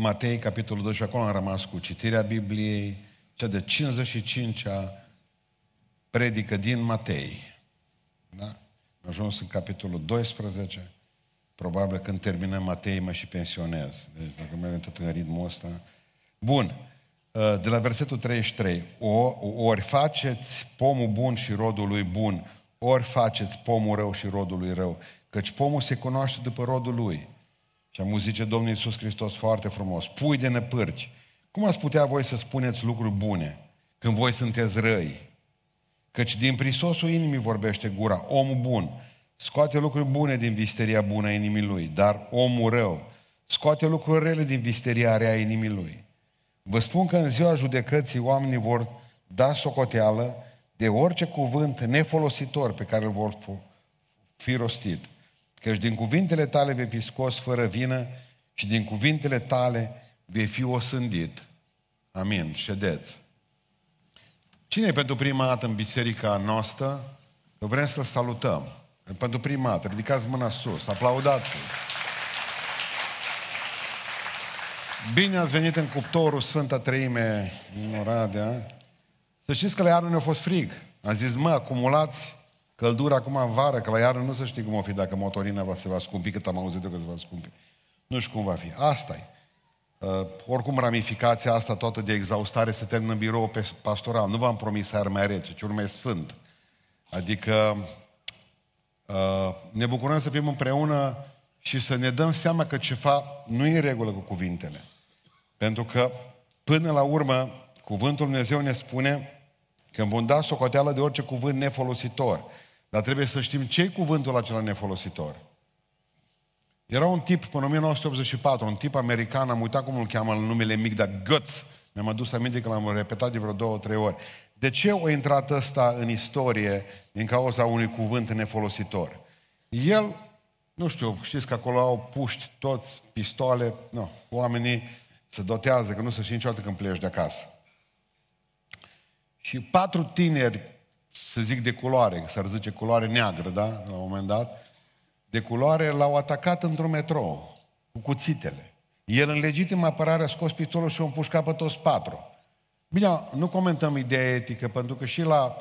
Matei, capitolul 2, și acolo am rămas cu citirea Bibliei, cea de 55-a predică din Matei. Da? Am ajuns în capitolul 12, probabil când terminăm Matei mă și pensionez. Deci dacă mergem tot în ritmul ăsta. Bun. Uh, de la versetul 33. O, ori faceți pomul bun și rodul lui bun, ori faceți pomul rău și rodul lui rău. Căci pomul se cunoaște după rodul lui. Și am zice Domnul Iisus Hristos foarte frumos. Pui de năpârci. Cum ați putea voi să spuneți lucruri bune când voi sunteți răi? Căci din prisosul inimii vorbește gura. Omul bun scoate lucruri bune din visteria bună a inimii lui, dar omul rău scoate lucruri rele din visteria rea a inimii lui. Vă spun că în ziua judecății oamenii vor da socoteală de orice cuvânt nefolositor pe care îl vor fi rostit. Căci din cuvintele tale vei fi scos fără vină și din cuvintele tale vei fi osândit. Amin. Ședeți. Cine e pentru prima dată în biserica noastră? Vrem să-l salutăm. Pentru prima dată. Ridicați mâna sus. Aplaudați Bine ați venit în cuptorul Sfânta Treime în Oradea. Să știți că la iarnă ne-a fost frig. Am zis, mă, acumulați căldură acum în vară, că la iarnă nu să știi cum o fi dacă motorina va, se va scumpi, cât am auzit eu că se va scumpi. Nu știu cum va fi. asta e. Uh, oricum ramificația asta toată de exaustare se termină în birou pastoral. Nu v-am promis aer mai rece, ci urmă sfânt. Adică uh, ne bucurăm să fim împreună și să ne dăm seama că ceva nu e în regulă cu cuvintele. Pentru că, până la urmă, cuvântul Dumnezeu ne spune că vom da socoteală de orice cuvânt nefolositor. Dar trebuie să știm ce e cuvântul acela nefolositor. Era un tip până 1984, un tip american, am uitat cum îl cheamă în numele mic, dar Guts. Mi-am adus aminte că l-am repetat de vreo două, trei ori. De ce a intrat ăsta în istorie din cauza unui cuvânt nefolositor? El, nu știu, știți că acolo au puști toți, pistoale, nu, oamenii se dotează, că nu se știe niciodată când pleci de acasă. Și patru tineri, să zic de culoare, s-ar zice culoare neagră, da, la un moment dat, de culoare l-au atacat într-un metrou, cu cuțitele. El în legitimă apărare a scos pistolul și a împușcat pe toți patru. Bine, nu comentăm ideea etică, pentru că și la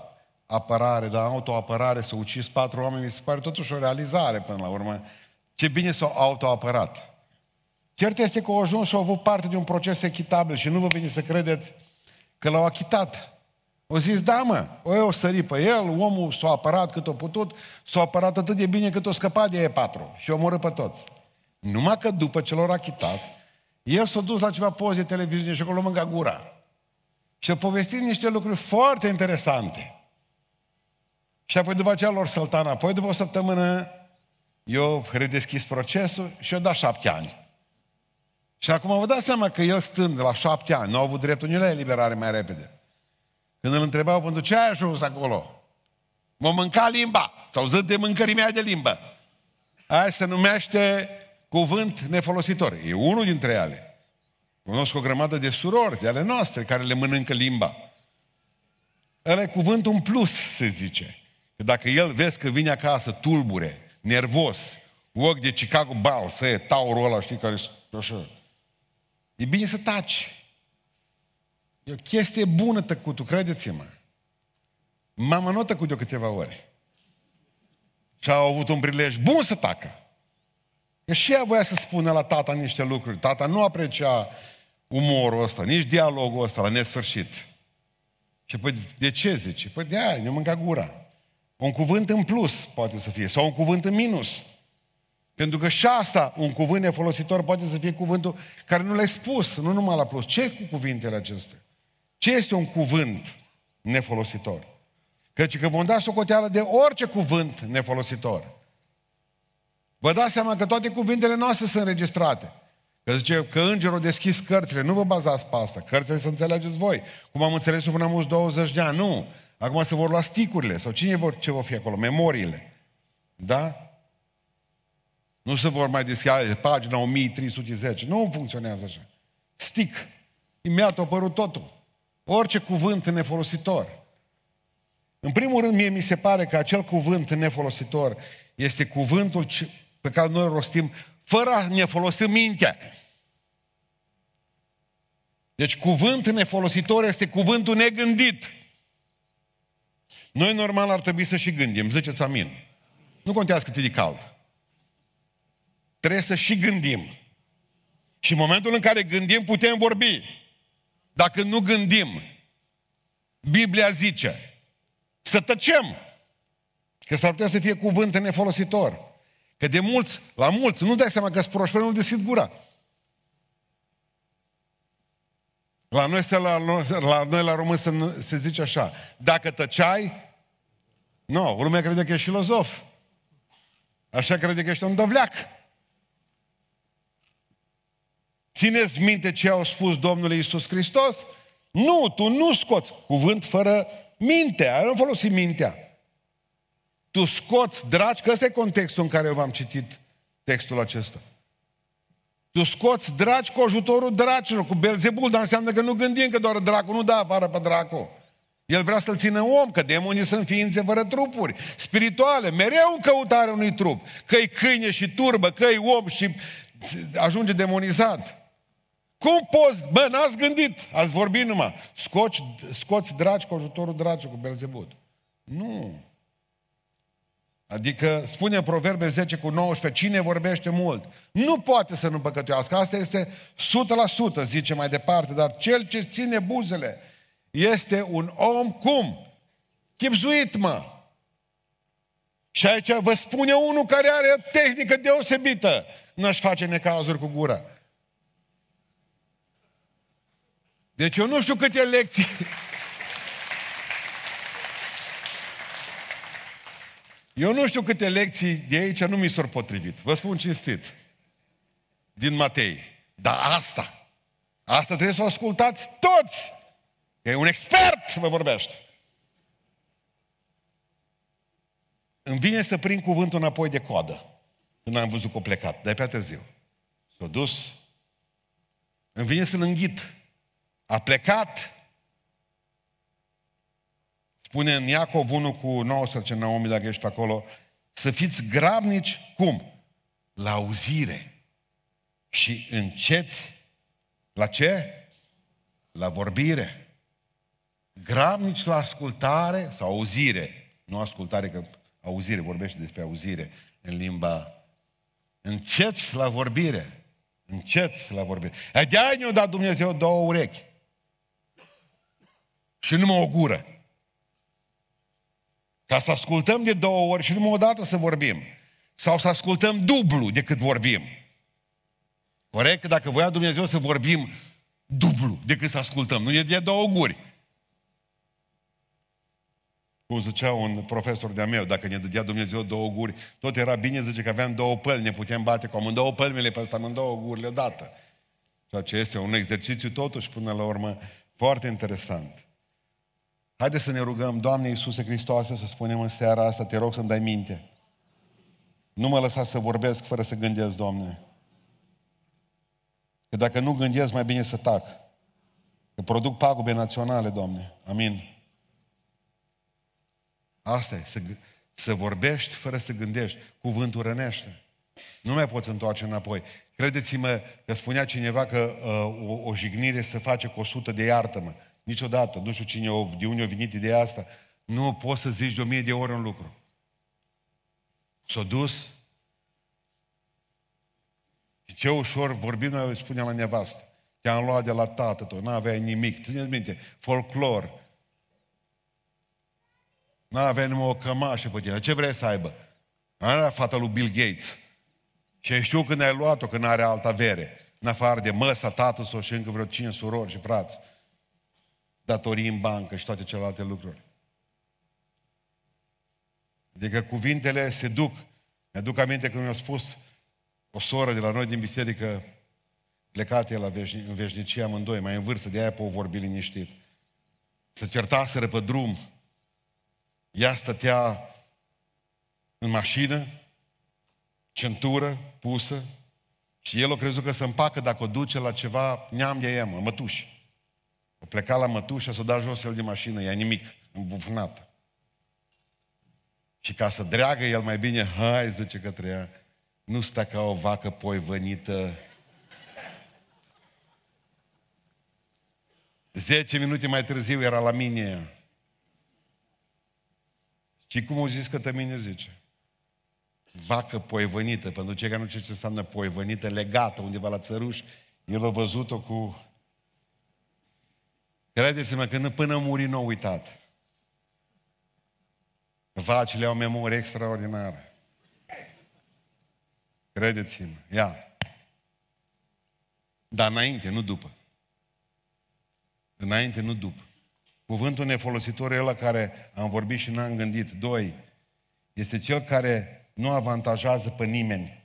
apărare, dar autoapărare, să ucis patru oameni, mi se pare totuși o realizare până la urmă. Ce bine s-au autoapărat. Cert este că au ajuns și au avut parte de un proces echitabil și nu vă vine să credeți că l-au achitat. O zis, da mă, o eu sări pe el, omul s-a apărat cât a putut, s-a apărat atât de bine cât o scăpat de E4 și o omorât pe toți. Numai că după ce l-au achitat, el s-a dus la ceva poze de televiziune și acolo mânca gura. Și a povestit niște lucruri foarte interesante. Și apoi după aceea lor sălta înapoi, după o săptămână, eu redeschis procesul și eu dat șapte ani. Și acum vă dați seama că el stând de la șapte ani, nu a avut dreptul nici la eliberare mai repede. Când îl întrebau pentru ce ai ajuns acolo? Mă mânca limba. Sau zis de mâncărimea de limbă. Aia se numește cuvânt nefolositor. E unul dintre ele. Cunosc o grămadă de surori de ale noastre care le mănâncă limba. Ăla e cuvântul în plus, se zice. Că dacă el vezi că vine acasă tulbure, nervos, ochi de Chicago Ball, să e taurul ăla, știi, care așa. E bine să taci. E o chestie bună tăcutul, credeți-mă. Mama nu a tăcut de câteva ori. Și au avut un prilej bun să tacă. Că și ea voia să spună la tata niște lucruri. Tata nu aprecia umorul ăsta, nici dialogul ăsta la nesfârșit. Și păi de ce zice? Păi de aia, ne mânca gura. Un cuvânt în plus poate să fie, sau un cuvânt în minus. Pentru că și asta, un cuvânt nefolositor, poate să fie cuvântul care nu l-ai spus, nu numai la plus. Ce cu cuvintele acestea? Ce este un cuvânt nefolositor? Căci că vom da socoteală de orice cuvânt nefolositor. Vă dați seama că toate cuvintele noastre sunt înregistrate. Că zice că îngerul deschis cărțile. Nu vă bazați pe asta. Cărțile să înțelegeți voi. Cum am înțeles-o până am 20 de ani. Nu. Acum se vor lua sticurile. Sau cine vor, ce vor fi acolo? Memoriile. Da? Nu se vor mai deschide pagina 1310. Nu funcționează așa. Stic. Imediat a apărut totul. Orice cuvânt nefolositor. În primul rând, mie mi se pare că acel cuvânt nefolositor este cuvântul pe care noi îl rostim fără a ne folosi mintea. Deci cuvânt nefolositor este cuvântul negândit. Noi normal ar trebui să și gândim, ziceți amin. Nu contează cât e de cald. Trebuie să și gândim. Și în momentul în care gândim, putem vorbi. Dacă nu gândim, Biblia zice să tăcem. Că s-ar putea să fie cuvânt nefolositor. Că de mulți, la mulți, nu dai seama că sunt proști, nu deschid gura. La noi, la, la noi la român se, se zice așa, dacă tăceai, nu, no, lumea crede că ești filozof. Așa crede că ești un dovleac. Țineți minte ce au spus Domnul Iisus Hristos? Nu, tu nu scoți cuvânt fără minte. Nu folosi mintea. Tu scoți dragi, că ăsta e contextul în care eu v-am citit textul acesta. Tu scoți dragi cu ajutorul dracilor, cu Belzebul, dar înseamnă că nu gândim că doar dracul nu dă afară pe dracu. El vrea să-l țină om, că demonii sunt ființe fără trupuri, spirituale, mereu în căutarea unui trup. Că-i câine și turbă, că-i om și ajunge demonizat. Cum poți? Bă, n-ați gândit, ați vorbit numai. Scoți, scoți dragi cu ajutorul dragi, cu Belzebut. Nu. Adică spune în Proverbe 10 cu 19, cine vorbește mult, nu poate să nu păcătuiască. Asta este 100%, zice mai departe, dar cel ce ține buzele este un om cum? Chipzuit, mă. Și aici vă spune unul care are o tehnică deosebită. N-aș face necazuri cu gura. Deci eu nu știu câte lecții... Eu nu știu câte lecții de aici nu mi s-au potrivit. Vă spun cinstit. Din Matei. Dar asta, asta trebuie să o ascultați toți. Că e un expert, vă vorbește. Îmi vine să prind cuvântul înapoi de coadă. Când am văzut că a plecat. Dar e pe târziu. S-a dus. Îmi vine să-l înghit. A plecat. Spune în Iacov 1 cu 19, Naomi, dacă ești acolo, să fiți grabnici, cum? La auzire. Și înceți la ce? La vorbire. Grabnici la ascultare sau auzire. Nu ascultare, că auzire, vorbește despre auzire în limba... Înceți la vorbire. Înceți la vorbire. De-aia ne-a dat Dumnezeu două urechi. Și numai o gură. Ca să ascultăm de două ori și numai o dată să vorbim. Sau să ascultăm dublu decât vorbim. Corect? Că dacă voia Dumnezeu să vorbim dublu decât să ascultăm, nu e de două guri. Cum zicea un profesor de-a meu, dacă ne dădea Dumnezeu două guri, tot era bine, zice că aveam două pălmi, ne putem bate cu amândouă pălmile pe ăsta, amândouă gurile odată. Ceea ce este un exercițiu totuși până la urmă foarte interesant. Haideți să ne rugăm, Doamne Iisuse Hristoase, să spunem în seara asta, te rog să-mi dai minte. Nu mă lăsa să vorbesc fără să gândesc, Doamne. Că dacă nu gândesc, mai bine să tac. Că produc pagube naționale, Doamne. Amin. Asta e, să, să vorbești fără să gândești. Cuvântul rănește. Nu mai poți întoarce înapoi. Credeți-mă că spunea cineva că uh, o, o jignire se face cu o sută de iartă-mă. Niciodată. Nu știu cine o, de unde a venit ideea asta. Nu poți să zici de o mie de ori un lucru. S-a dus și ce ușor vorbim noi, spunea la nevastă. Te-am luat de la tată tu, n-aveai nimic. Țineți minte, folclor. N-aveai numai o cămașă pe tine. Ce vrei să aibă? Era fata lui Bill Gates. Și știu când ai luat-o, când are alta avere. În afară de măsa, tatăl sau și încă vreo cinci surori și frați datorii în bancă și toate celelalte lucruri. Adică cuvintele se duc. Mi-aduc aminte când mi-a spus o soră de la noi din biserică, plecate la veșni, în veșnicie amândoi, mai în vârstă, de aia pe o vorbi liniștit. Se certaseră pe drum. Ea stătea în mașină, centură pusă, și el a crezut că se împacă dacă o duce la ceva neam de ea, mă, mătuși. O pleca la mătușă, să o da jos el din mașină, ea nimic, îmbufnată. Și ca să dreagă el mai bine, hai, zice către ea, nu sta ca o vacă poivănită. Zece minute mai târziu era la mine. Și cum au zis că mine zice? Vacă poivănită, pentru cei care nu știu ce înseamnă poivănită, legată undeva la țăruș, el a văzut-o cu... Credeți-mă că până muri nu uitat. Vacile au memorie extraordinară. Credeți-mă. Ia. Dar înainte, nu după. Înainte, nu după. Cuvântul nefolositor e ăla care am vorbit și n-am gândit. Doi, este cel care nu avantajează pe nimeni.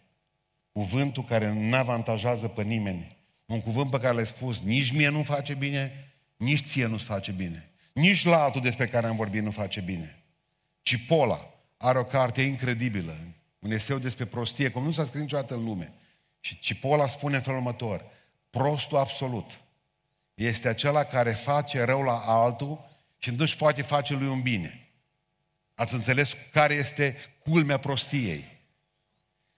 Cuvântul care nu avantajează pe nimeni. Un cuvânt pe care l-ai spus, nici mie nu face bine, nici ție nu-ți face bine. Nici la altul despre care am vorbit nu face bine. Cipola are o carte incredibilă, un eseu despre prostie, cum nu s-a scris niciodată în lume. Și Cipola spune în felul următor, prostul absolut este acela care face rău la altul și nu-și poate face lui un bine. Ați înțeles care este culmea prostiei?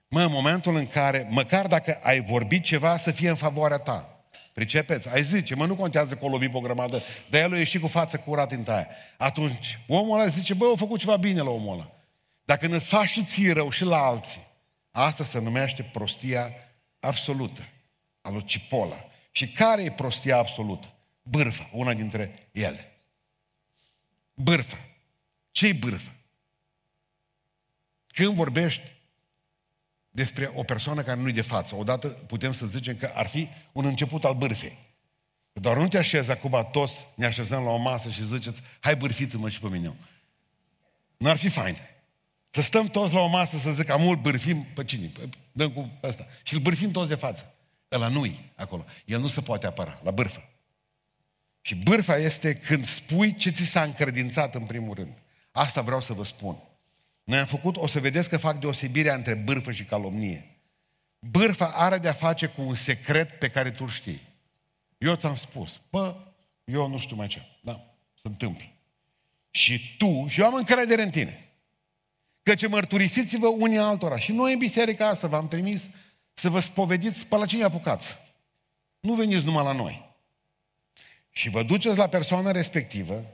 Mă, în momentul în care, măcar dacă ai vorbit ceva, să fie în favoarea ta. Pricepeți? Ai zice, mă, nu contează că o lovi pe o grămadă, dar el a ieșit cu față curată în taia. Atunci, omul ăla zice, bă, a făcut ceva bine la omul ăla. Dacă ne faci și ție rău și la alții, asta se numește prostia absolută a lui Cipola. Și care e prostia absolută? Bârfa, una dintre ele. Bârfa. Ce-i bârfă? Când vorbești despre o persoană care nu-i de față, odată putem să zicem că ar fi un început al bârfei. Doar nu te așezi acum toți, ne așezăm la o masă și ziceți, hai bârfiți-mă și pe mine. Nu ar fi fain. Să stăm toți la o masă să zic, am mult bârfim pe cine? Dăm cu ăsta. Și îl bârfim toți de față. Ăla nu-i acolo. El nu se poate apăra, la bârfă. Și bârfa este când spui ce ți s-a încredințat în primul rând. Asta vreau să vă spun. Noi am făcut, o să vedeți că fac deosebirea între bârfă și calomnie. Bârfa are de-a face cu un secret pe care tu știi. Eu ți-am spus, bă, eu nu știu mai ce. Da, se întâmplă. Și tu, și eu am încredere în tine. Căci mărturisiți-vă unii altora. Și noi în biserica asta v-am trimis să vă spovediți pe la cine apucați. Nu veniți numai la noi. Și vă duceți la persoana respectivă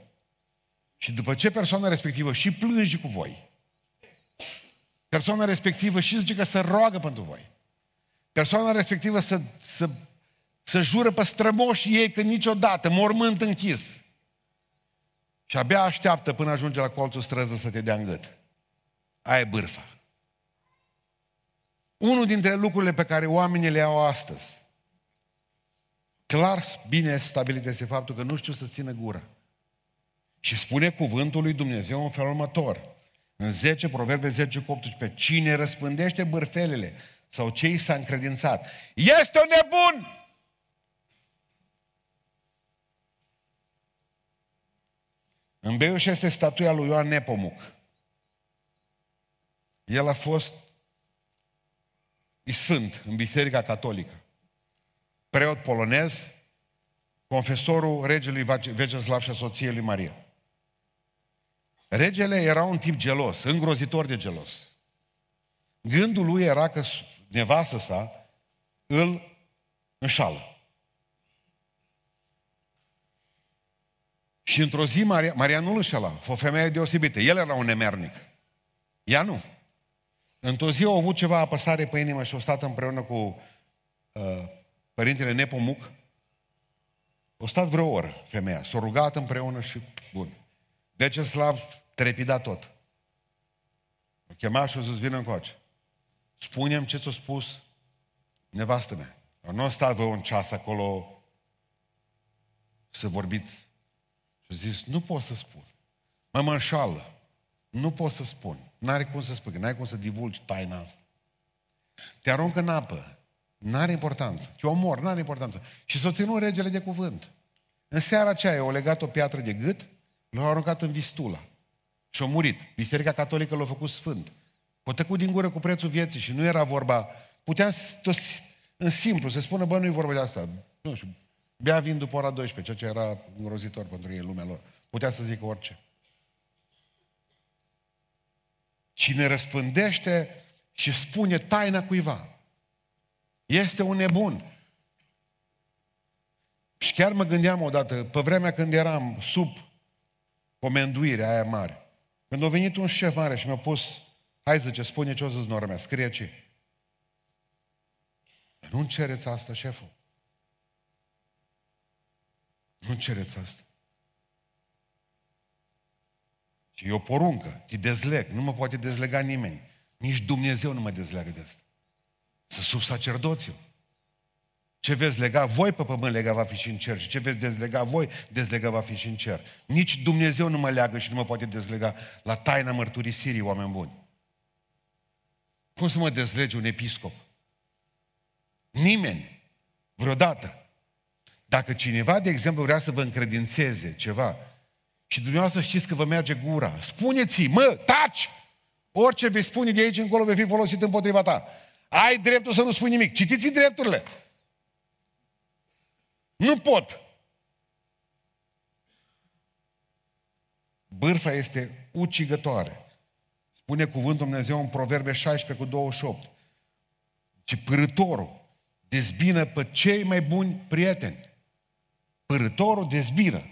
și după ce persoana respectivă și plânge cu voi, persoana respectivă și zice că se roagă pentru voi, persoana respectivă să, să, să jură pe strămoșii ei că niciodată, mormânt închis, și abia așteaptă până ajunge la colțul străză să te dea în gât. Aia e bârfa. Unul dintre lucrurile pe care oamenii le au astăzi, clar bine stabilit este faptul că nu știu să țină gura. Și spune cuvântul lui Dumnezeu în felul următor. În 10, Proverbe 10 cu 18. Cine răspândește bârfelele sau cei s-a încredințat, este un nebun! În Beiuș este statuia lui Ioan Nepomuc. El a fost sfânt în Biserica Catolică. Preot polonez, confesorul regelui Veceslav și a soției lui Maria. Regele era un tip gelos, îngrozitor de gelos. Gândul lui era că nevastă sa îl înșală. Și într-o zi Maria, Maria nu îl înșela, o femeie deosebită. El era un nemernic. Ea nu. Într-o zi au avut ceva apăsare pe inimă și au stat împreună cu uh, părintele Nepomuc. Au stat vreo oră femeia, s-au rugat împreună și bun. Veceslav trepida tot. O chema și o zis, vină încoace. Spunem ce ți-a spus nevastă mea. Nu a stat vă un ceas acolo să vorbiți. Și a zis, nu pot să spun. Mă mă înșală. Nu pot să spun. N-are cum să spui, n-ai cum să divulgi taina asta. Te aruncă în apă. N-are importanță. Te omor, n-are importanță. Și s-o ținut regele de cuvânt. În seara aceea o legat o piatră de gât, l-au aruncat în Vistula. Și a murit. Biserica Catolică l-a făcut sfânt. O tăcut din gură cu prețul vieții și nu era vorba... Putea toți, în simplu să spună, bă, nu e vorba de asta. Nu știu, bea vin după ora 12, ceea ce era îngrozitor pentru ei în lumea lor. Putea să zică orice. Cine răspândește și spune taina cuiva, este un nebun. Și chiar mă gândeam odată, pe vremea când eram sub comenduirea aia mare, când a venit un șef mare și mi-a pus, hai zice, spune ce o să-ți normea, scrie ce. Nu cereți asta, șeful. Nu cereți asta. Și e o poruncă, te dezleg, nu mă poate dezlega nimeni. Nici Dumnezeu nu mă dezleagă de asta. Să sub sacerdoțiu. Ce veți lega voi pe pământ, lega va fi și în cer. Și ce veți dezlega voi, dezlega va fi și în cer. Nici Dumnezeu nu mă leagă și nu mă poate dezlega la taina mărturisirii, oameni buni. Cum să mă dezlege un episcop? Nimeni, vreodată. Dacă cineva, de exemplu, vrea să vă încredințeze ceva și dumneavoastră știți că vă merge gura, spuneți-i, mă, taci! Orice vei spune de aici încolo vei fi folosit împotriva ta. Ai dreptul să nu spui nimic. Citiți drepturile. Nu pot. Bârfa este ucigătoare. Spune cuvântul Dumnezeu în Proverbe 16 cu 28. Ce părătorul dezbină pe cei mai buni prieteni. Părătorul dezbină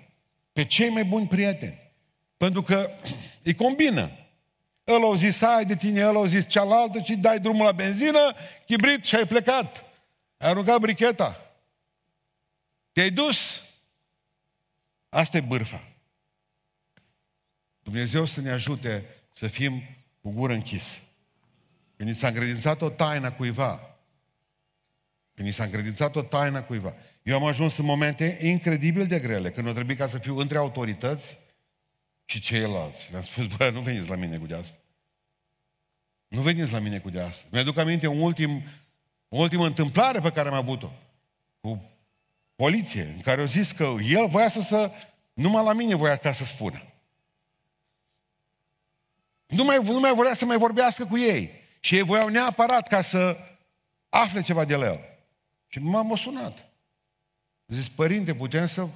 pe cei mai buni prieteni. Pentru că îi combină. Ăla au zis, ai de tine, ăla au zis cealaltă, și dai drumul la benzină, chibrit și ai plecat. Ai aruncat bricheta. Te-ai dus? Asta e bârfa. Dumnezeu să ne ajute să fim cu gură închisă. Când ni s-a încredințat o taină cuiva, când ni s-a încredințat o taină cuiva, eu am ajuns în momente incredibil de grele, când o trebuie ca să fiu între autorități și ceilalți. Le-am spus, bă, nu veniți la mine cu de asta. Nu veniți la mine cu de asta. Mi-aduc aminte un ultim, o ultimă întâmplare pe care am avut-o cu poliție, în care au zis că el voia să, să numai la mine voia ca să spună. Nu mai, nu mai voia să mai vorbească cu ei. Și ei voiau neapărat ca să afle ceva de la el. Și m-am sunat. Am zis, părinte, putem să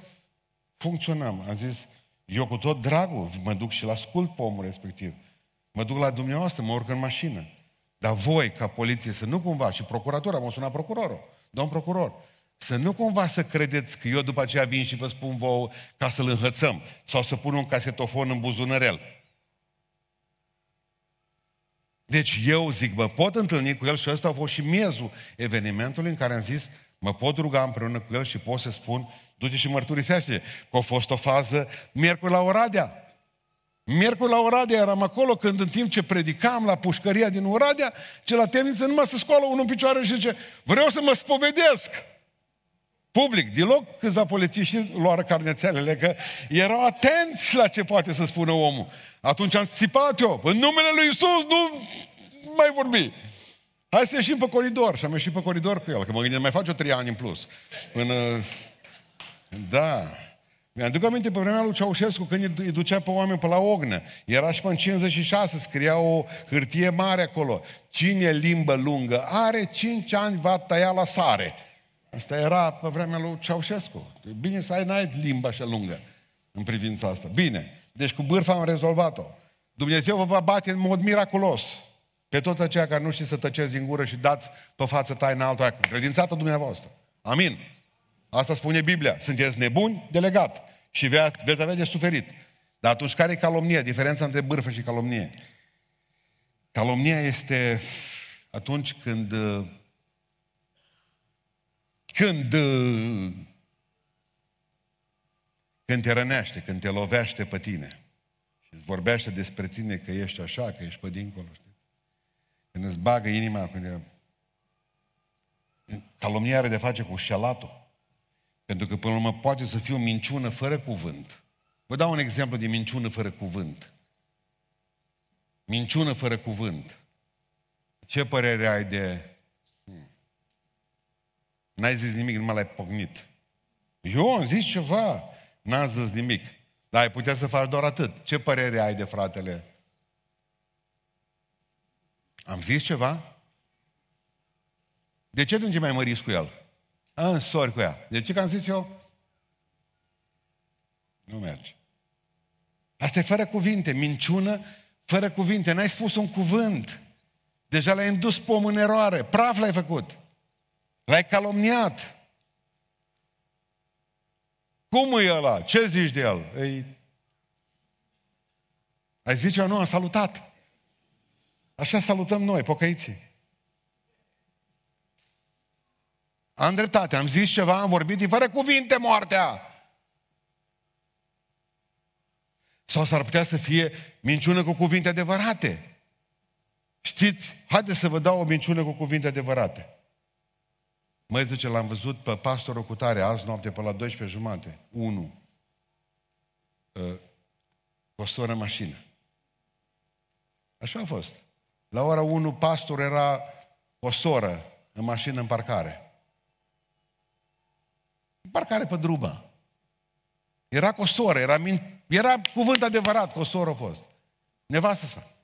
funcționăm. Am zis, eu cu tot dragul mă duc și la ascult pe omul respectiv. Mă duc la dumneavoastră, mă urc în mașină. Dar voi, ca poliție, să nu cumva, și procuratura, m-a sunat procurorul, domn procuror, să nu cumva să credeți că eu după aceea vin și vă spun vouă ca să-l înhățăm sau să pun un casetofon în buzunărel. Deci eu zic, mă pot întâlni cu el și ăsta a fost și miezul evenimentului în care am zis, mă pot ruga împreună cu el și pot să spun, du-te și mărturisește că a fost o fază miercuri la Oradea. Miercuri la Oradea eram acolo când în timp ce predicam la pușcăria din Oradea, ce la temniță numai să scoală unul în picioare și zice, vreau să mă spovedesc. Public, deloc câțiva polițiști luară carnețelele, că erau atenți la ce poate să spună omul. Atunci am țipat eu, în numele lui Isus nu mai vorbi. Hai să ieșim pe coridor. Și am ieșit pe coridor cu el, că mă gândeam, mai face o trei ani în plus. Până... Da. Mi-aduc aminte pe vremea lui Ceaușescu când îi ducea pe oameni pe la ognă. Era și pe 56, scria o hârtie mare acolo. Cine limbă lungă are, cinci ani va tăia la sare. Asta era pe vremea lui Ceaușescu. Bine să ai, n-ai limba așa lungă în privința asta. Bine. Deci cu bârfa am rezolvat-o. Dumnezeu vă va bate în mod miraculos pe toți aceia care nu știți să tăceți din gură și dați pe față taina altuia cu credințată dumneavoastră. Amin. Asta spune Biblia. Sunteți nebuni, delegat. Și veți, veți avea de suferit. Dar atunci care e calomnia? Diferența între bârfă și calomnie. Calomnia este atunci când când când te rănește, când te lovește pe tine și îți vorbește despre tine că ești așa, că ești pe dincolo, știți? Când îți bagă inima, când calomnia are de face cu șelatul. Pentru că, până la urmă, poate să fie o minciună fără cuvânt. Vă dau un exemplu de minciună fără cuvânt. Minciună fără cuvânt. Ce părere ai de... Hmm. N-ai zis nimic, nu l-ai pognit. Eu am zis ceva, n-am zis nimic. Dar ai putea să faci doar atât. Ce părere ai de fratele? Am zis ceva? De ce nu te mai măriți cu el? A, sori cu ea. De ce că am zis eu? Nu merge. Asta e fără cuvinte, minciună fără cuvinte. N-ai spus un cuvânt. Deja l-ai indus pe om în eroare. Praf l-ai făcut. L-ai calomniat. Cum e ăla? Ce zici de el? Ei... Ai zice, nu, am salutat. Așa salutăm noi, pocăiții. Am dreptate, am zis ceva, am vorbit, fără cuvinte moartea. Sau s-ar putea să fie minciună cu cuvinte adevărate. Știți, haideți să vă dau o minciună cu cuvinte adevărate. Măi, zice, l-am văzut pe pastorul cu tare azi noapte pe la 12 jumate. 1. Uh, cu o soră în mașină. Așa a fost. La ora 1 pastor era o soră în mașină în parcare. În parcare pe drumă. Era cu o soră, era, min... era cuvânt adevărat, cu o soră a fost. Nevastă sa.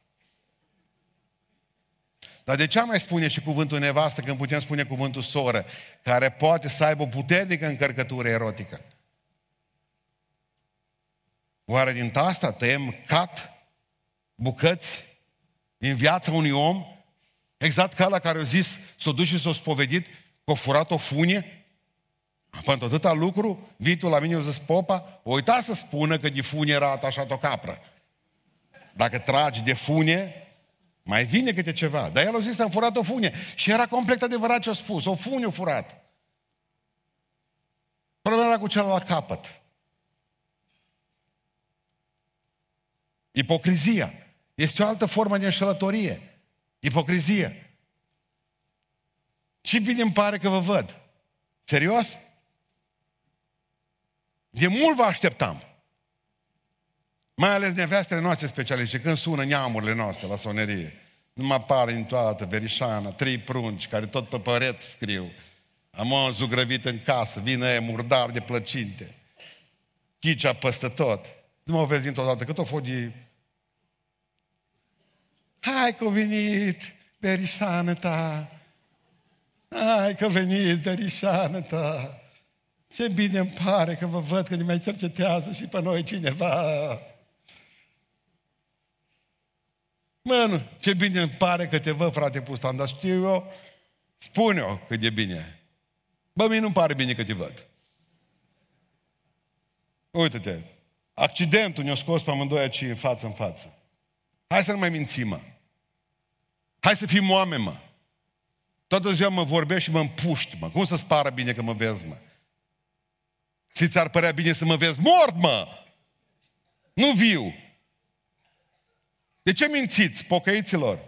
Dar de ce mai spune și cuvântul nevastă când putem spune cuvântul soră, care poate să aibă o puternică încărcătură erotică? Oare din asta tăiem cat, bucăți din viața unui om, exact ca la care a zis, s-a dus și s-a spovedit, că a furat o funie? Pentru atâta lucru, vitul la mine o zis popa, o uita să spună că de funie era atașat o capră. Dacă tragi de funie, mai vine câte ceva. Dar el a zis, am furat o funie. Și era complet adevărat ce a spus. O funie a furat. Problema era cu celălalt capăt. Ipocrizia. Este o altă formă de înșelătorie. Ipocrizie. Și bine îmi pare că vă văd. Serios? De mult vă așteptam. Mai ales nevestele noastre specialiști, când sună neamurile noastre la sonerie. Nu mă apare în toată verișana, trei prunci care tot pe păreți scriu. Am o zugrăvit în casă, vine murdar de plăcinte. Chicea păstă tot. Nu mă vezi întotdeauna, cât o fost de... Hai că a venit verișană ta. Hai că a venit verișană ta. Ce bine îmi pare că vă văd că ne mai cercetează și pe noi cineva. Mă, nu, ce bine îmi pare că te văd, frate Pustan, dar știu eu, spune-o cât e bine. Bă, mie nu-mi pare bine că te văd. Uite-te, accidentul ne-a scos pe amândoi aici în față în față. Hai să nu mai mințim, mă. Hai să fim oameni, mă. Toată ziua mă vorbești și mă împuști, mă. Cum să-ți pară bine că mă vezi, mă? Ți ți-ar părea bine să mă vezi mort, mă? Nu viu. De ce mințiți, pocăiților?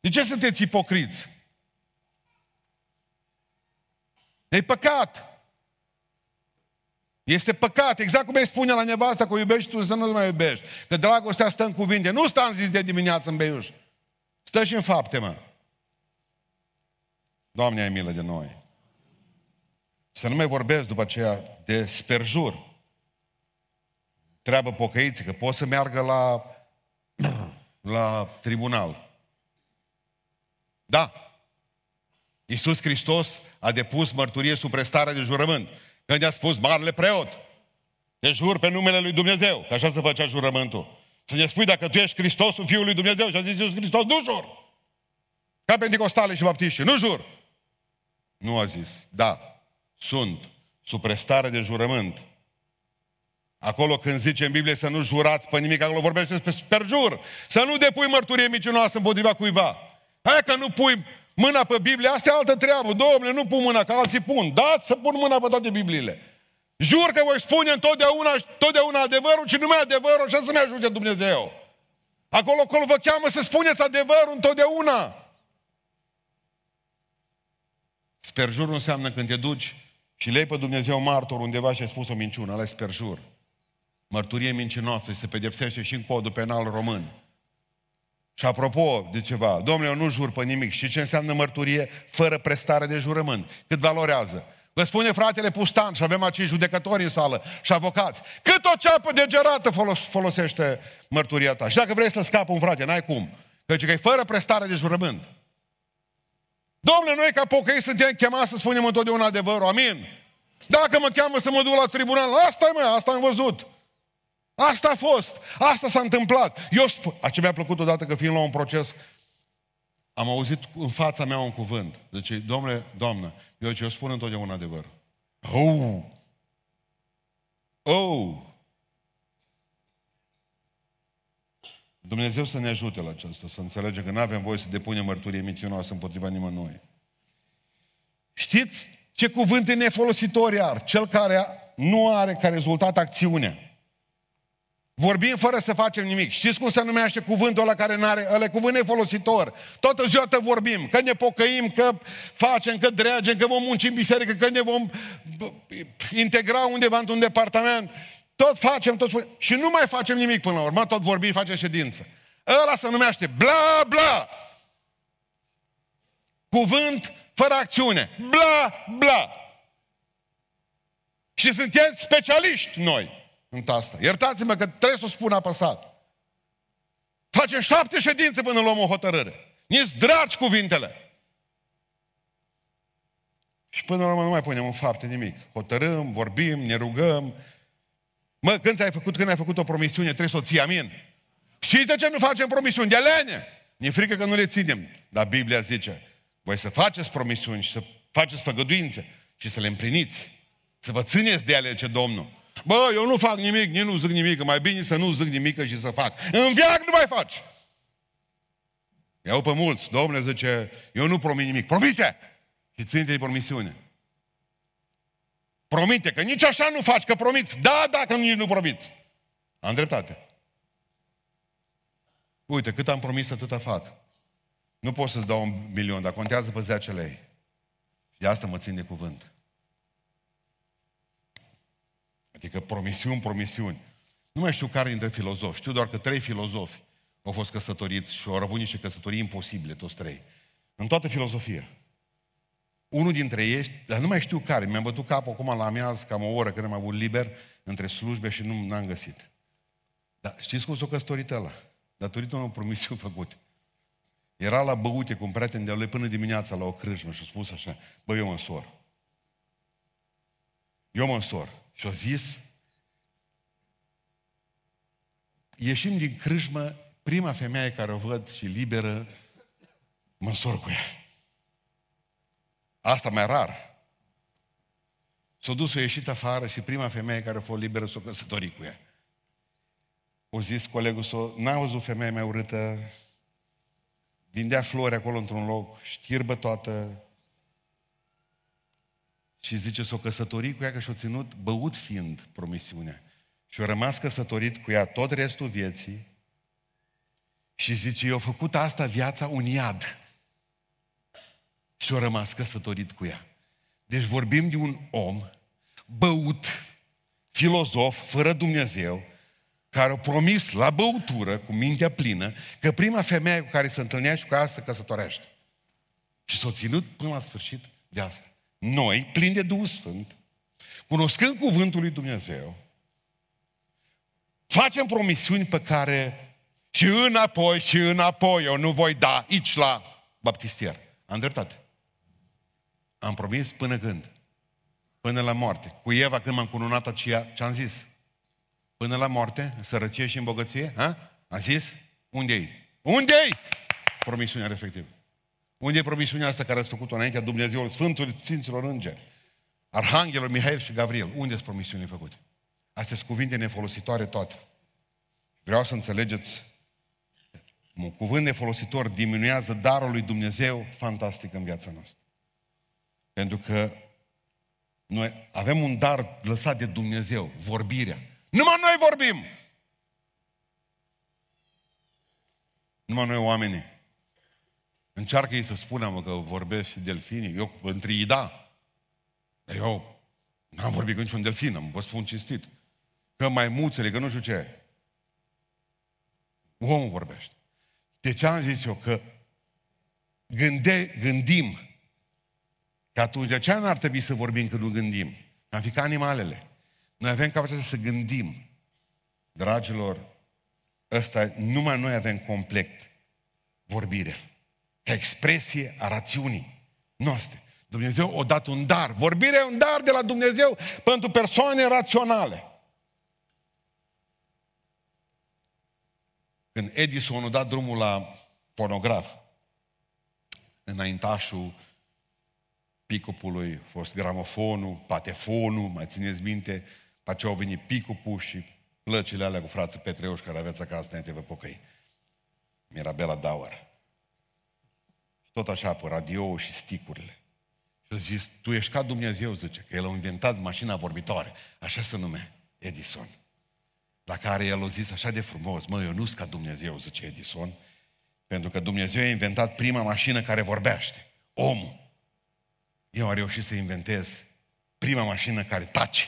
De ce sunteți ipocriți? E păcat. Este păcat, exact cum îi spune la nevasta că o iubești tu să nu mai iubești. Că dragostea stă în cuvinte. Nu stă în zis de dimineață în beiuș. Stă și în fapte, mă. Doamne, ai milă de noi. Să nu mai vorbesc după aceea de sperjur. Treabă pocăiții, că pot să meargă la, la tribunal. Da. Iisus Hristos a depus mărturie sub prestarea de jurământ. Când i-a spus, marele preot, te jur pe numele lui Dumnezeu, că așa se făcea jurământul. Să ne spui dacă tu ești Hristosul Fiul lui Dumnezeu. Și a zis Iisus Hristos, nu jur. Ca pentecostale și baptiști, nu jur. Nu a zis, da, sunt sub prestare de jurământ. Acolo când zice în Biblie să nu jurați pe nimic, acolo vorbește despre perjur. Să nu depui mărturie micinoasă împotriva cuiva. Hai că nu pui mâna pe Biblie, asta e altă treabă. Domnule, nu pun mâna, că alții pun. Dați să pun mâna pe toate Bibliile. Jur că voi spune întotdeauna, totdeauna adevărul și numai adevărul, așa să mi ajute Dumnezeu. Acolo, acolo vă cheamă să spuneți adevărul întotdeauna. Sperjur înseamnă când te duci și lei pe Dumnezeu martor undeva și ai spus o minciună, ăla e sperjur. Mărturie mincinoasă și se pedepsește și în codul penal român. Și apropo de ceva, domnule, eu nu jur pe nimic. Și ce înseamnă mărturie fără prestare de jurământ? Cât valorează? Vă spune fratele Pustan și avem acei judecători în sală și avocați. Cât o ceapă degerată folos- folosește mărturia ta? Și dacă vrei să scapă un frate, n-ai cum. Căci că e fără prestare de jurământ. Domnule, noi ca pocăi suntem chemați să spunem întotdeauna adevărul. Amin. Dacă mă cheamă să mă duc la tribunal, asta e mă, asta am văzut. Asta a fost. Asta s-a întâmplat. Eu spun, a ce mi-a plăcut odată că fiind la un proces, am auzit în fața mea un cuvânt. Deci, domnule, doamnă, eu ce eu spun întotdeauna adevăr. Oh! Oh! Dumnezeu să ne ajute la aceasta, să înțelegem că nu avem voie să depunem mărturie mincinoasă împotriva nimănui. Știți ce cuvânt e nefolositor iar? Cel care nu are ca rezultat acțiunea. Vorbim fără să facem nimic. Știți cum se numește cuvântul ăla care nu are? Ăla cuvânt nefolositor. Toată ziua te vorbim, că ne pocăim, că facem, că dregem, că vom munci în biserică, că ne vom integra undeva într-un departament. Tot facem, tot facem. Și nu mai facem nimic până la urmă, tot vorbim, facem ședință. Ăla se numește bla, bla. Cuvânt fără acțiune. Bla, bla. Și sunteți specialiști noi în asta. Iertați-mă că trebuie să o spun apăsat. Facem șapte ședințe până luăm o hotărâre. Nici dragi cuvintele. Și până la urmă nu mai punem în fapte nimic. Hotărâm, vorbim, ne rugăm. Mă, când ai făcut, când ai făcut o promisiune, trebuie să o ții, amin? Și de ce nu facem promisiuni? De lene! Ne frică că nu le ținem. Dar Biblia zice, voi să faceți promisiuni și să faceți făgăduințe și să le împliniți. Să vă țineți de ale ce Domnul. Bă, eu nu fac nimic, nici nu zic nimic, mai bine să nu zic nimic și să fac. În viac nu mai faci. Iau pe mulți, Domnule zice, eu nu promit nimic. Promite! Și ține de promisiune. Promite, că nici așa nu faci, că promiți. Da, da, că nici nu promiți. Am dreptate. Uite, cât am promis, atâta fac. Nu pot să-ți dau un milion, dar contează pe 10 lei. Și de asta mă țin de cuvânt. Adică promisiuni, promisiuni. Nu mai știu care dintre filozofi. Știu doar că trei filozofi au fost căsătoriți și au avut niște căsătorii imposibile, toți trei. În toată filozofia. Unul dintre ei, dar nu mai știu care, mi-am bătut capul acum la amiază, cam o oră când am avut liber, între slujbe și nu am găsit. Dar știți cum s-a căsătorit ăla? Datorită unor promisiuni făcute. Era la băute cu un prieten de lui până dimineața la o crâșmă și a spus așa, bă, eu mă însor. Eu mă însor. Și-a zis, ieșim din crâșmă, prima femeie care o văd și liberă, mă însor cu ea. Asta mai rar. S-a dus, a ieșit afară și prima femeie care a fost liberă s-a căsătorit cu ea. O zis colegul său, n-a văzut femeie mai urâtă, vindea flori acolo într-un loc, știrbă toată, și zice, s-o căsătorit cu ea că și-o ținut băut fiind promisiunea. Și a rămas căsătorit cu ea tot restul vieții și zice, eu făcut asta viața un iad. Și a rămas căsătorit cu ea. Deci vorbim de un om băut, filozof, fără Dumnezeu, care a promis la băutură, cu mintea plină, că prima femeie cu care se întâlnea și cu ea se căsătorește. Și s-a ținut până la sfârșit de asta noi, plini de Duhul Sfânt, cunoscând Cuvântul lui Dumnezeu, facem promisiuni pe care și înapoi și înapoi eu nu voi da aici la baptistier. Am dreptate. Am promis până când? Până la moarte. Cu Eva când m-am cununat aceea, ce am zis? Până la moarte, sărăcie și îmbogăție? Ha? Am zis? Unde-i? Unde-i? Promisiunea respectivă. Unde e promisiunea asta care ați făcut-o înaintea Dumnezeului Sfântul Sfinților Îngeri? Arhanghelul Mihail și Gavril. Unde sunt promisiunile făcute? Astea sunt cuvinte nefolositoare toate. Vreau să înțelegeți un cuvânt nefolositor diminuează darul lui Dumnezeu fantastic în viața noastră. Pentru că noi avem un dar lăsat de Dumnezeu, vorbirea. Numai noi vorbim! Numai noi oamenii. Încearcă ei să spună, mă, că vorbesc și delfinii. Eu între ei, da. Dar eu n-am vorbit cu niciun delfin, am vă spun cinstit. Că mai muțele, că nu știu ce. Omul vorbește. De ce am zis eu? Că gânde, gândim că atunci, de ce n-ar trebui să vorbim când nu gândim? Am fi ca animalele. Noi avem capacitatea să gândim. Dragilor, ăsta, numai noi avem complet vorbirea ca expresie a rațiunii noastre. Dumnezeu o dat un dar. Vorbirea e un dar de la Dumnezeu pentru persoane raționale. Când Edison a dat drumul la pornograf, înaintașul picupului, a fost gramofonul, patefonul, mai țineți minte, pe ce au venit picupul și plăcile alea cu frații Petreuș care aveți acasă înainte vă pocăi. Mirabela Dauer. Tot așa, pe radio și sticurile. Și a zis, tu ești ca Dumnezeu, zice, că el a inventat mașina vorbitoare. Așa se nume, Edison. La care el a zis așa de frumos, mă, eu nu sunt ca Dumnezeu, zice Edison, pentru că Dumnezeu a inventat prima mașină care vorbește. Omul. Eu am reușit să inventez prima mașină care tace.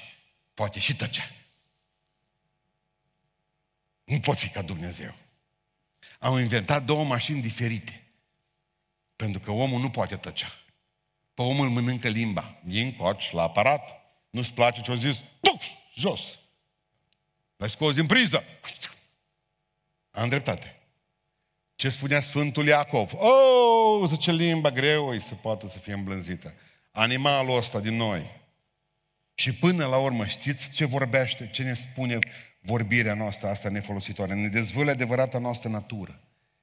Poate și tăcea. Nu pot fi ca Dumnezeu. Am inventat două mașini diferite. Pentru că omul nu poate tăcea. Pe om îl mănâncă limba. Din coci la aparat. Nu-ți place ce-o zis? Tuf! Jos! L-ai scos din priză. Am dreptate. Ce spunea Sfântul Iacov? Oh, zice limba greu îi se poate să fie îmblânzită. Animalul ăsta din noi. Și până la urmă, știți ce vorbește, ce ne spune vorbirea noastră asta nefolositoare? Ne dezvăluie adevărata noastră natură.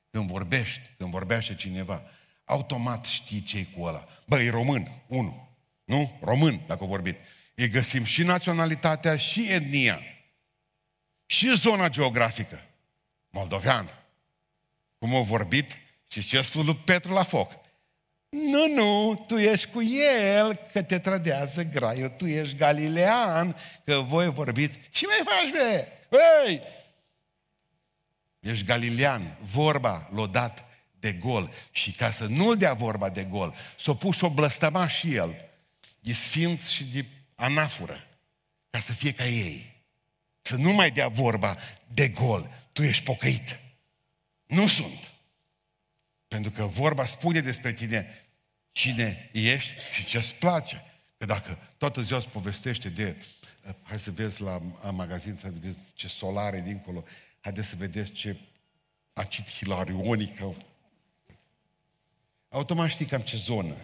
Când vorbești, când vorbește cineva, automat știi ce cu ăla. Bă, e român, unu. Nu? Român, dacă o vorbit. E găsim și naționalitatea, și etnia, și zona geografică. Moldovean. Cum au vorbit și ce a spus lui Petru la foc. Nu, nu, tu ești cu el, că te trădează graiul, tu ești galilean, că voi vorbiți. Și mai faci, be? Ei! Ești galilean, vorba l-a dat de gol. Și ca să nu-l dea vorba de gol, s-o pus și o blăstăma și el, de sfinț și de anafură, ca să fie ca ei. Să nu mai dea vorba de gol. Tu ești pocăit. Nu sunt. Pentru că vorba spune despre tine cine ești și ce-ți place. Că dacă toată ziua îți povestește de, hai să vezi la magazin, să vedeți ce solare dincolo, haideți să vedeți ce acid hilarionic au. Automat știi cam ce zonă.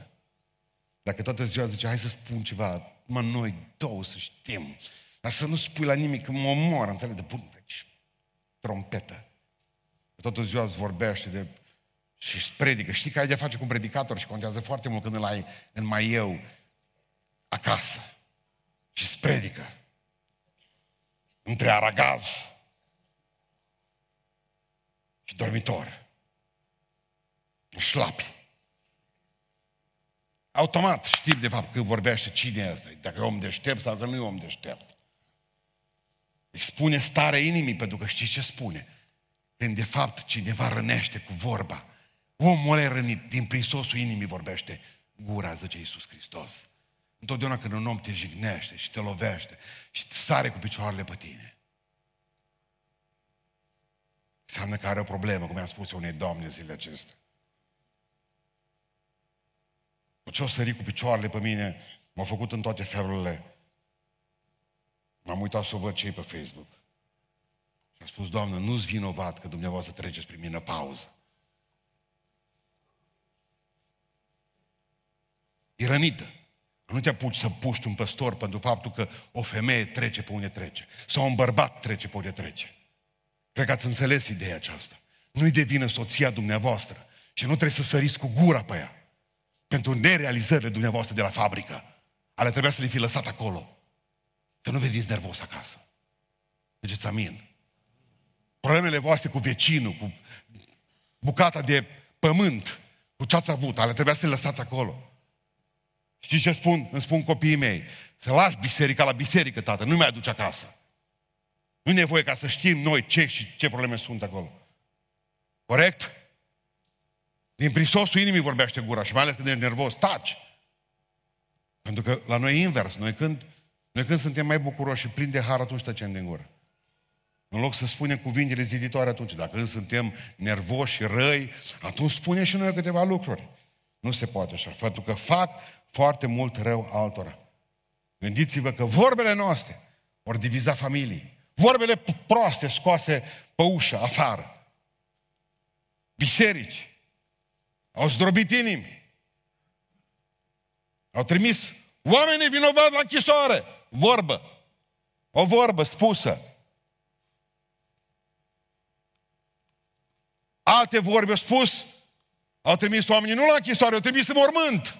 Dacă toată ziua zice, hai să spun ceva, mă, noi două să știm, dar să nu spui la nimic, că mă omoară, înțeleg, de bun, deci, trompetă. Toată ziua îți vorbește de și îți predică. Știi că ai de face cu un predicator și contează foarte mult când îl ai în mai eu acasă. Și îți predică. Între aragaz și dormitor. Șlapi. Automat știi de fapt că vorbește cine e ăsta, dacă e om deștept sau că nu e om deștept. Expune starea inimii pentru că știi ce spune. Când de fapt cineva rănește cu vorba, Omul ăla rănit, din prisosul inimii vorbește gura, zice Iisus Hristos. Întotdeauna când un om te jignește și te lovește și te sare cu picioarele pe tine, înseamnă că are o problemă, cum i-am spus unei doamne zilele acestea. Ce o sări cu picioarele pe mine, m-a făcut în toate felurile. M-am uitat să o văd cei pe Facebook. Și am spus, Doamnă, nu-ți vinovat că dumneavoastră treceți prin mine pauză. E rănită. Nu te apuci să puști un păstor pentru faptul că o femeie trece pe unde trece. Sau un bărbat trece pe unde trece. Cred că ați înțeles ideea aceasta. Nu-i devină soția dumneavoastră și nu trebuie să săriți cu gura pe ea. Pentru nerealizările dumneavoastră de la fabrică. Ale trebuia să le fi lăsat acolo. Că nu veniți nervos acasă. Mergeți amin. Problemele voastre cu vecinul, cu bucata de pământ, cu ce ați avut, ale trebuia să le lăsați acolo. Știți ce spun? Îmi spun copiii mei. Să lași biserica la biserică, tată, nu mai aduci acasă. Nu e nevoie ca să știm noi ce și ce probleme sunt acolo. Corect? Din prisosul inimii vorbește gura și mai ales când ești nervos, taci. Pentru că la noi e invers. Noi când, noi când suntem mai bucuroși și plini de har, atunci tăcem din gură. În loc să spunem cuvintele ziditoare atunci. Dacă când suntem nervoși și răi, atunci spunem și noi câteva lucruri. Nu se poate așa, pentru că fac foarte mult rău altora. Gândiți-vă că vorbele noastre ori diviza familii. Vorbele proaste scoase pe ușă, afară. Biserici. Au zdrobit inimi. Au trimis oameni vinovați la închisoare. Vorbă. O vorbă spusă. Alte vorbe au spus, au trimis oamenii nu la închisoare, au trimis în mormânt.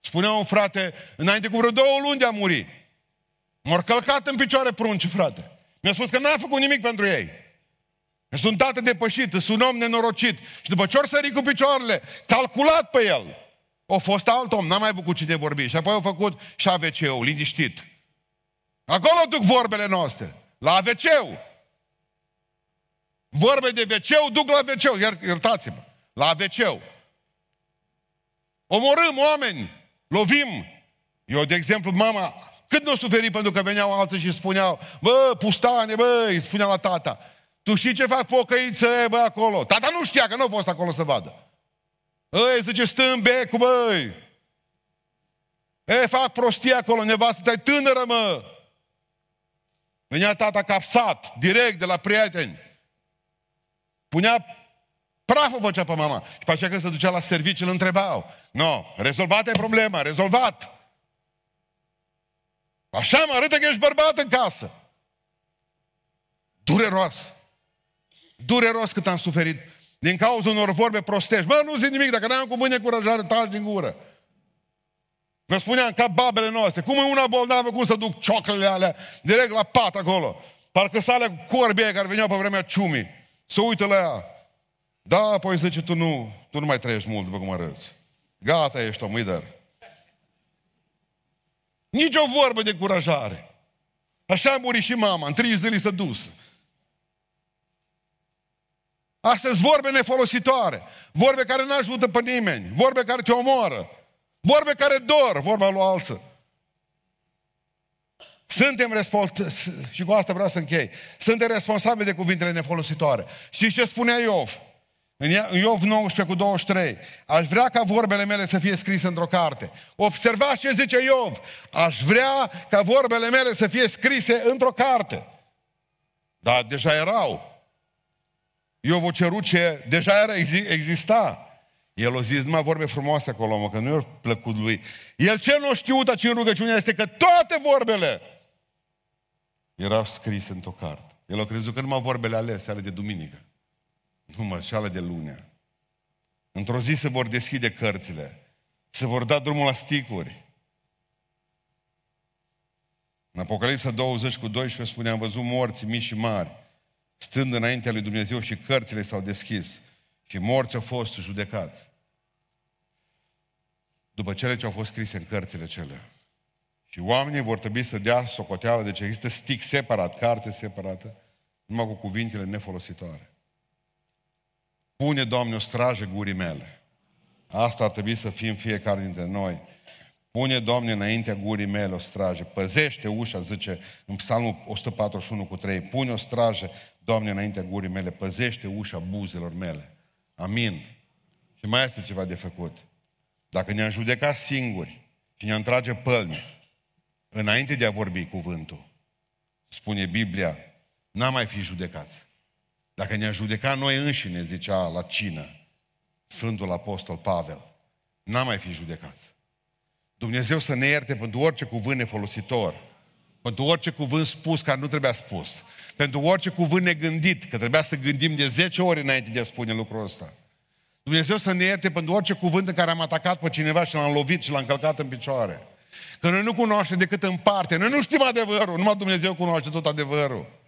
Spunea un frate, înainte cu vreo două luni de a muri. M-au călcat în picioare prunci, frate. Mi-a spus că n-a făcut nimic pentru ei. Sunt tată depășit, sunt om nenorocit. Și după ce ori sări cu picioarele, calculat pe el, a fost alt om, n-a mai avut cu cine vorbi. Și apoi au făcut și AVC-ul, liniștit. Acolo duc vorbele noastre. La AVC-ul. Vorbe de wc duc la wc Iar, iertați-mă. La wc Omorâm oameni. Lovim. Eu, de exemplu, mama, cât nu suferi pentru că veneau alții și spuneau, bă, pustane, bă, îi spunea la tata. Tu știi ce fac pocăiță, bă, acolo? Tata nu știa că nu a fost acolo să vadă. Îți zice, stă în becul, băi. E, fac prostie acolo, nevastă ta tânără, mă. Venea tata capsat, direct de la prieteni. Punea praful făcea pe mama. Și pe aceea când se ducea la serviciu, îl întrebau. Nu, no, rezolvată e problema, rezolvat. Așa mă arătă că ești bărbat în casă. Dureros. Dureros cât am suferit din cauza unor vorbe prostești. Bă, nu zic nimic, dacă n-am cuvânt de curajare, taci din gură. Vă spuneam, ca babele noastre, cum e una bolnavă, cum să duc cioclele alea direct la pat acolo. Parcă sale cu corbie care veneau pe vremea ciumii. Să uită la ea. Da, apoi zice, tu nu, tu nu mai trăiești mult, după cum arăți. Gata, ești om, îi dar. Nici o vorbă de curajare. Așa a murit și mama, în trei zile s-a dus. Astăzi vorbe nefolositoare, vorbe care nu ajută pe nimeni, vorbe care te omoară, vorbe care dor, vorba lui alții. Suntem responsabili, și cu asta vreau să închei, suntem responsabili de cuvintele nefolositoare. Și ce spunea Iov? În Iov 19 cu 23. Aș vrea ca vorbele mele să fie scrise într-o carte. Observați ce zice Iov. Aș vrea ca vorbele mele să fie scrise într-o carte. Dar deja erau. Iov o cerut ce deja era, exista. El a zis numai vorbe frumoase acolo, mă, că nu i-a plăcut lui. El ce nu știut aici în rugăciunea este că toate vorbele erau scrise într-o carte. El a crezut că numai vorbele alese, ale de duminică. Nu mă, și ale de lunea. Într-o zi se vor deschide cărțile. Se vor da drumul la sticuri. În Apocalipsa 20 cu 12 spune, am văzut morți mici și mari, stând înaintea lui Dumnezeu și cărțile s-au deschis și morți au fost judecați. După cele ce au fost scrise în cărțile cele. Și oamenii vor trebui să dea socoteală, deci există stic separat, carte separată, numai cu cuvintele nefolositoare. Pune, Doamne, o strajă gurii mele. Asta ar trebui să fim fiecare dintre noi. Pune, Doamne, înaintea gurii mele o strajă. Păzește ușa, zice în psalmul 141 cu 3. Pune o strajă, Doamne, înaintea gurii mele. Păzește ușa buzelor mele. Amin. Și mai este ceva de făcut. Dacă ne-am judecat singuri și ne-am trage pălmi, înainte de a vorbi cuvântul, spune Biblia, n-am mai fi judecați. Dacă ne-a judecat noi înșine, zicea la cină Sfântul Apostol Pavel, n-am mai fi judecați. Dumnezeu să ne ierte pentru orice cuvânt nefolositor, pentru orice cuvânt spus care nu trebuia spus, pentru orice cuvânt negândit, că trebuia să gândim de 10 ori înainte de a spune lucrul ăsta. Dumnezeu să ne ierte pentru orice cuvânt în care am atacat pe cineva și l-am lovit și l-am călcat în picioare. Că noi nu cunoaștem decât în parte. Noi nu știm adevărul, numai Dumnezeu cunoaște tot adevărul.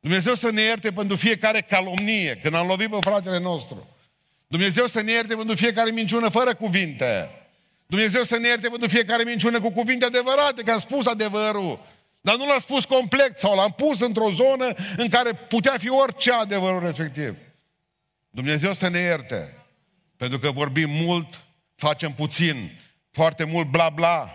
Dumnezeu să ne ierte pentru fiecare calomnie, când am lovit pe fratele nostru. Dumnezeu să ne ierte pentru fiecare minciună fără cuvinte. Dumnezeu să ne ierte pentru fiecare minciună cu cuvinte adevărate, că am spus adevărul. Dar nu l-am spus complet sau l-am pus într-o zonă în care putea fi orice adevărul respectiv. Dumnezeu să ne ierte. Pentru că vorbim mult, facem puțin, foarte mult bla bla.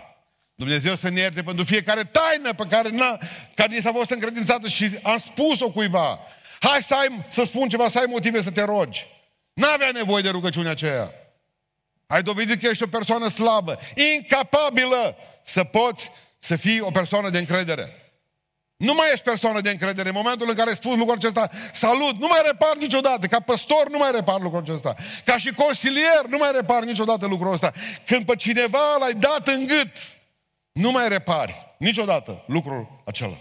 Dumnezeu să ne ierte pentru fiecare taină pe care, n-a, care ni s-a fost încredințată și am spus-o cuiva. Hai să, ai, să spun ceva, să ai motive să te rogi. N-avea nevoie de rugăciunea aceea. Ai dovedit că ești o persoană slabă, incapabilă să poți să fii o persoană de încredere. Nu mai ești persoană de încredere. În momentul în care ai spus lucrul acesta, salut, nu mai repar niciodată. Ca păstor nu mai repar lucrul acesta. Ca și consilier nu mai repar niciodată lucrul ăsta. Când pe cineva l-ai dat în gât, nu mai repari niciodată lucrul acela.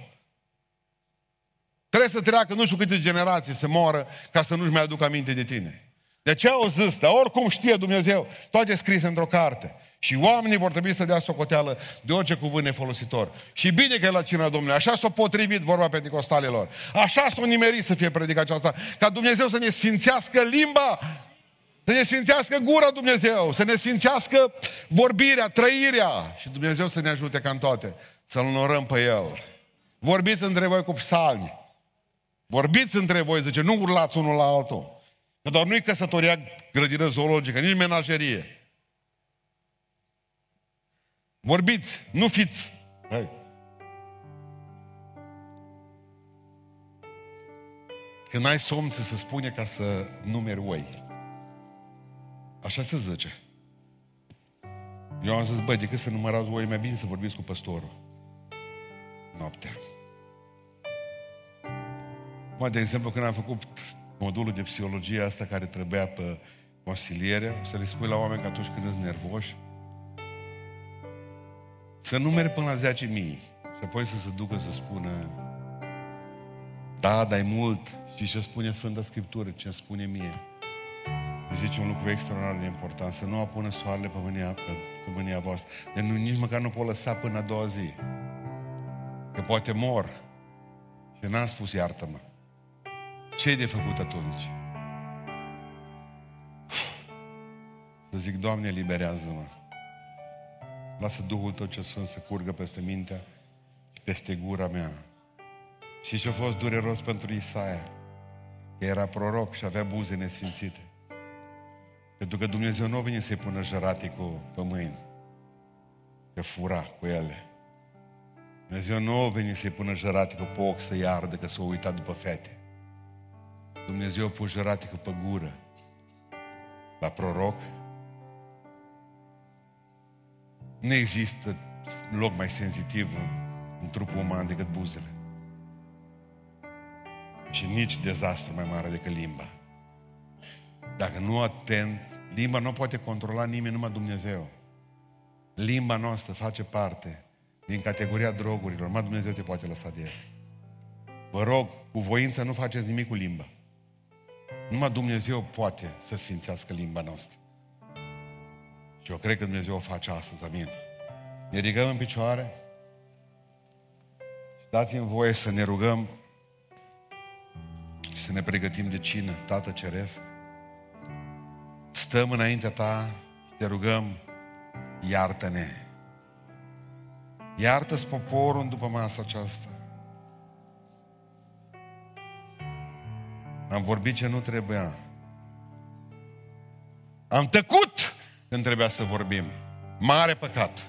Trebuie să treacă nu știu câte generații să moară ca să nu-și mai aducă aminte de tine. De ce au zis? Dar oricum știe Dumnezeu. Toate scrise într-o carte. Și oamenii vor trebui să dea socoteală de orice cuvânt nefolositor. Și bine că e la cina Domnului. Așa s-a potrivit vorba pentecostalilor. Așa s-a nimerit să fie predicat aceasta. Ca Dumnezeu să ne sfințească limba. Să ne sfințească gura Dumnezeu. Să ne sfințească vorbirea, trăirea. Și Dumnezeu să ne ajute ca în toate. Să-L onorăm pe El. Vorbiți între voi cu psalmi. Vorbiți între voi, zice, nu urlați unul la altul. Că doar nu-i căsătoria grădină zoologică, nici menagerie. Vorbiți, nu fiți. Hai. Când ai somn, ți se spune ca să numeri oi. Așa se zice. Eu am zis, băi, decât să numărați oi, mai bine să vorbiți cu păstorul. Noaptea. Mă, de exemplu, când am făcut modulul de psihologie asta care trebuia pe consiliere, să le spui la oameni că atunci când sunt nervoși, să numere până la 10.000 și apoi să se ducă să spună da, dar e mult. Și ce spune Sfânta Scriptură, ce spune mie. Zice un lucru extraordinar de important, să nu apună soarele pe mânia, pe, pe mânia voastră. De nu, nici măcar nu pot lăsa până a doua zi. Că poate mor. Și n-am spus iartă-mă. Ce e de făcut atunci? Să zic, Doamne, eliberează-mă. Lasă Duhul Tău ce Sfânt să curgă peste mintea și peste gura mea. Și ce a fost dureros pentru Isaia, că era proroc și avea buze nesfințite. Pentru că Dumnezeu nu a venit să-i pună jăraticul pe mâini, că fura cu ele. Dumnezeu nu a venit să-i pună jăraticul pe ochi să-i ardă, că s-a uitat după fete. Dumnezeu a pus jăratică pe gură. La proroc nu există loc mai sensitiv în trupul uman decât buzele. Și nici dezastru mai mare decât limba. Dacă nu atent, limba nu poate controla nimeni, numai Dumnezeu. Limba noastră face parte din categoria drogurilor. Numai Dumnezeu te poate lăsa de el. Vă rog, cu voință nu faceți nimic cu limba. Numai Dumnezeu poate să sfințească limba noastră. Și eu cred că Dumnezeu o face astăzi, amin. Ne ridicăm în picioare și dați-mi voie să ne rugăm și să ne pregătim de cină, Tată Ceresc. Stăm înaintea Ta și te rugăm, iartă-ne. Iartă-ți poporul după masa aceasta. Am vorbit ce nu trebuia. Am tăcut când trebuia să vorbim. Mare păcat.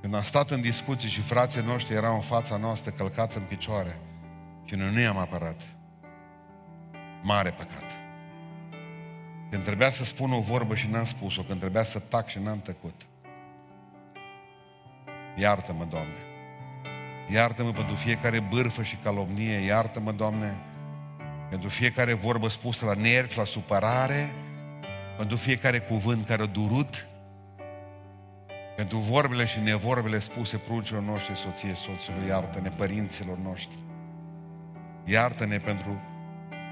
Când am stat în discuții și frații noștri erau în fața noastră călcați în picioare și noi nu i-am apărat. Mare păcat. Când trebuia să spun o vorbă și n-am spus-o, când trebuia să tac și n-am tăcut. Iartă-mă, Doamne. Iartă-mă pentru fiecare bârfă și calomnie. Iartă-mă, Doamne, pentru fiecare vorbă spusă la nervi, la supărare, pentru fiecare cuvânt care a durut, pentru vorbele și nevorbele spuse pruncilor noștri, soție, soțului, iartă-ne părinților noștri. Iartă-ne pentru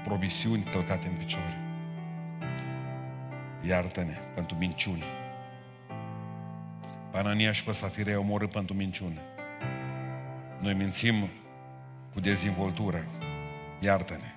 promisiuni călcate în picioare. Iartă-ne pentru minciuni. Panania și pe Safire omorâ pentru minciune. Noi mințim cu dezvoltură. Iartă-ne.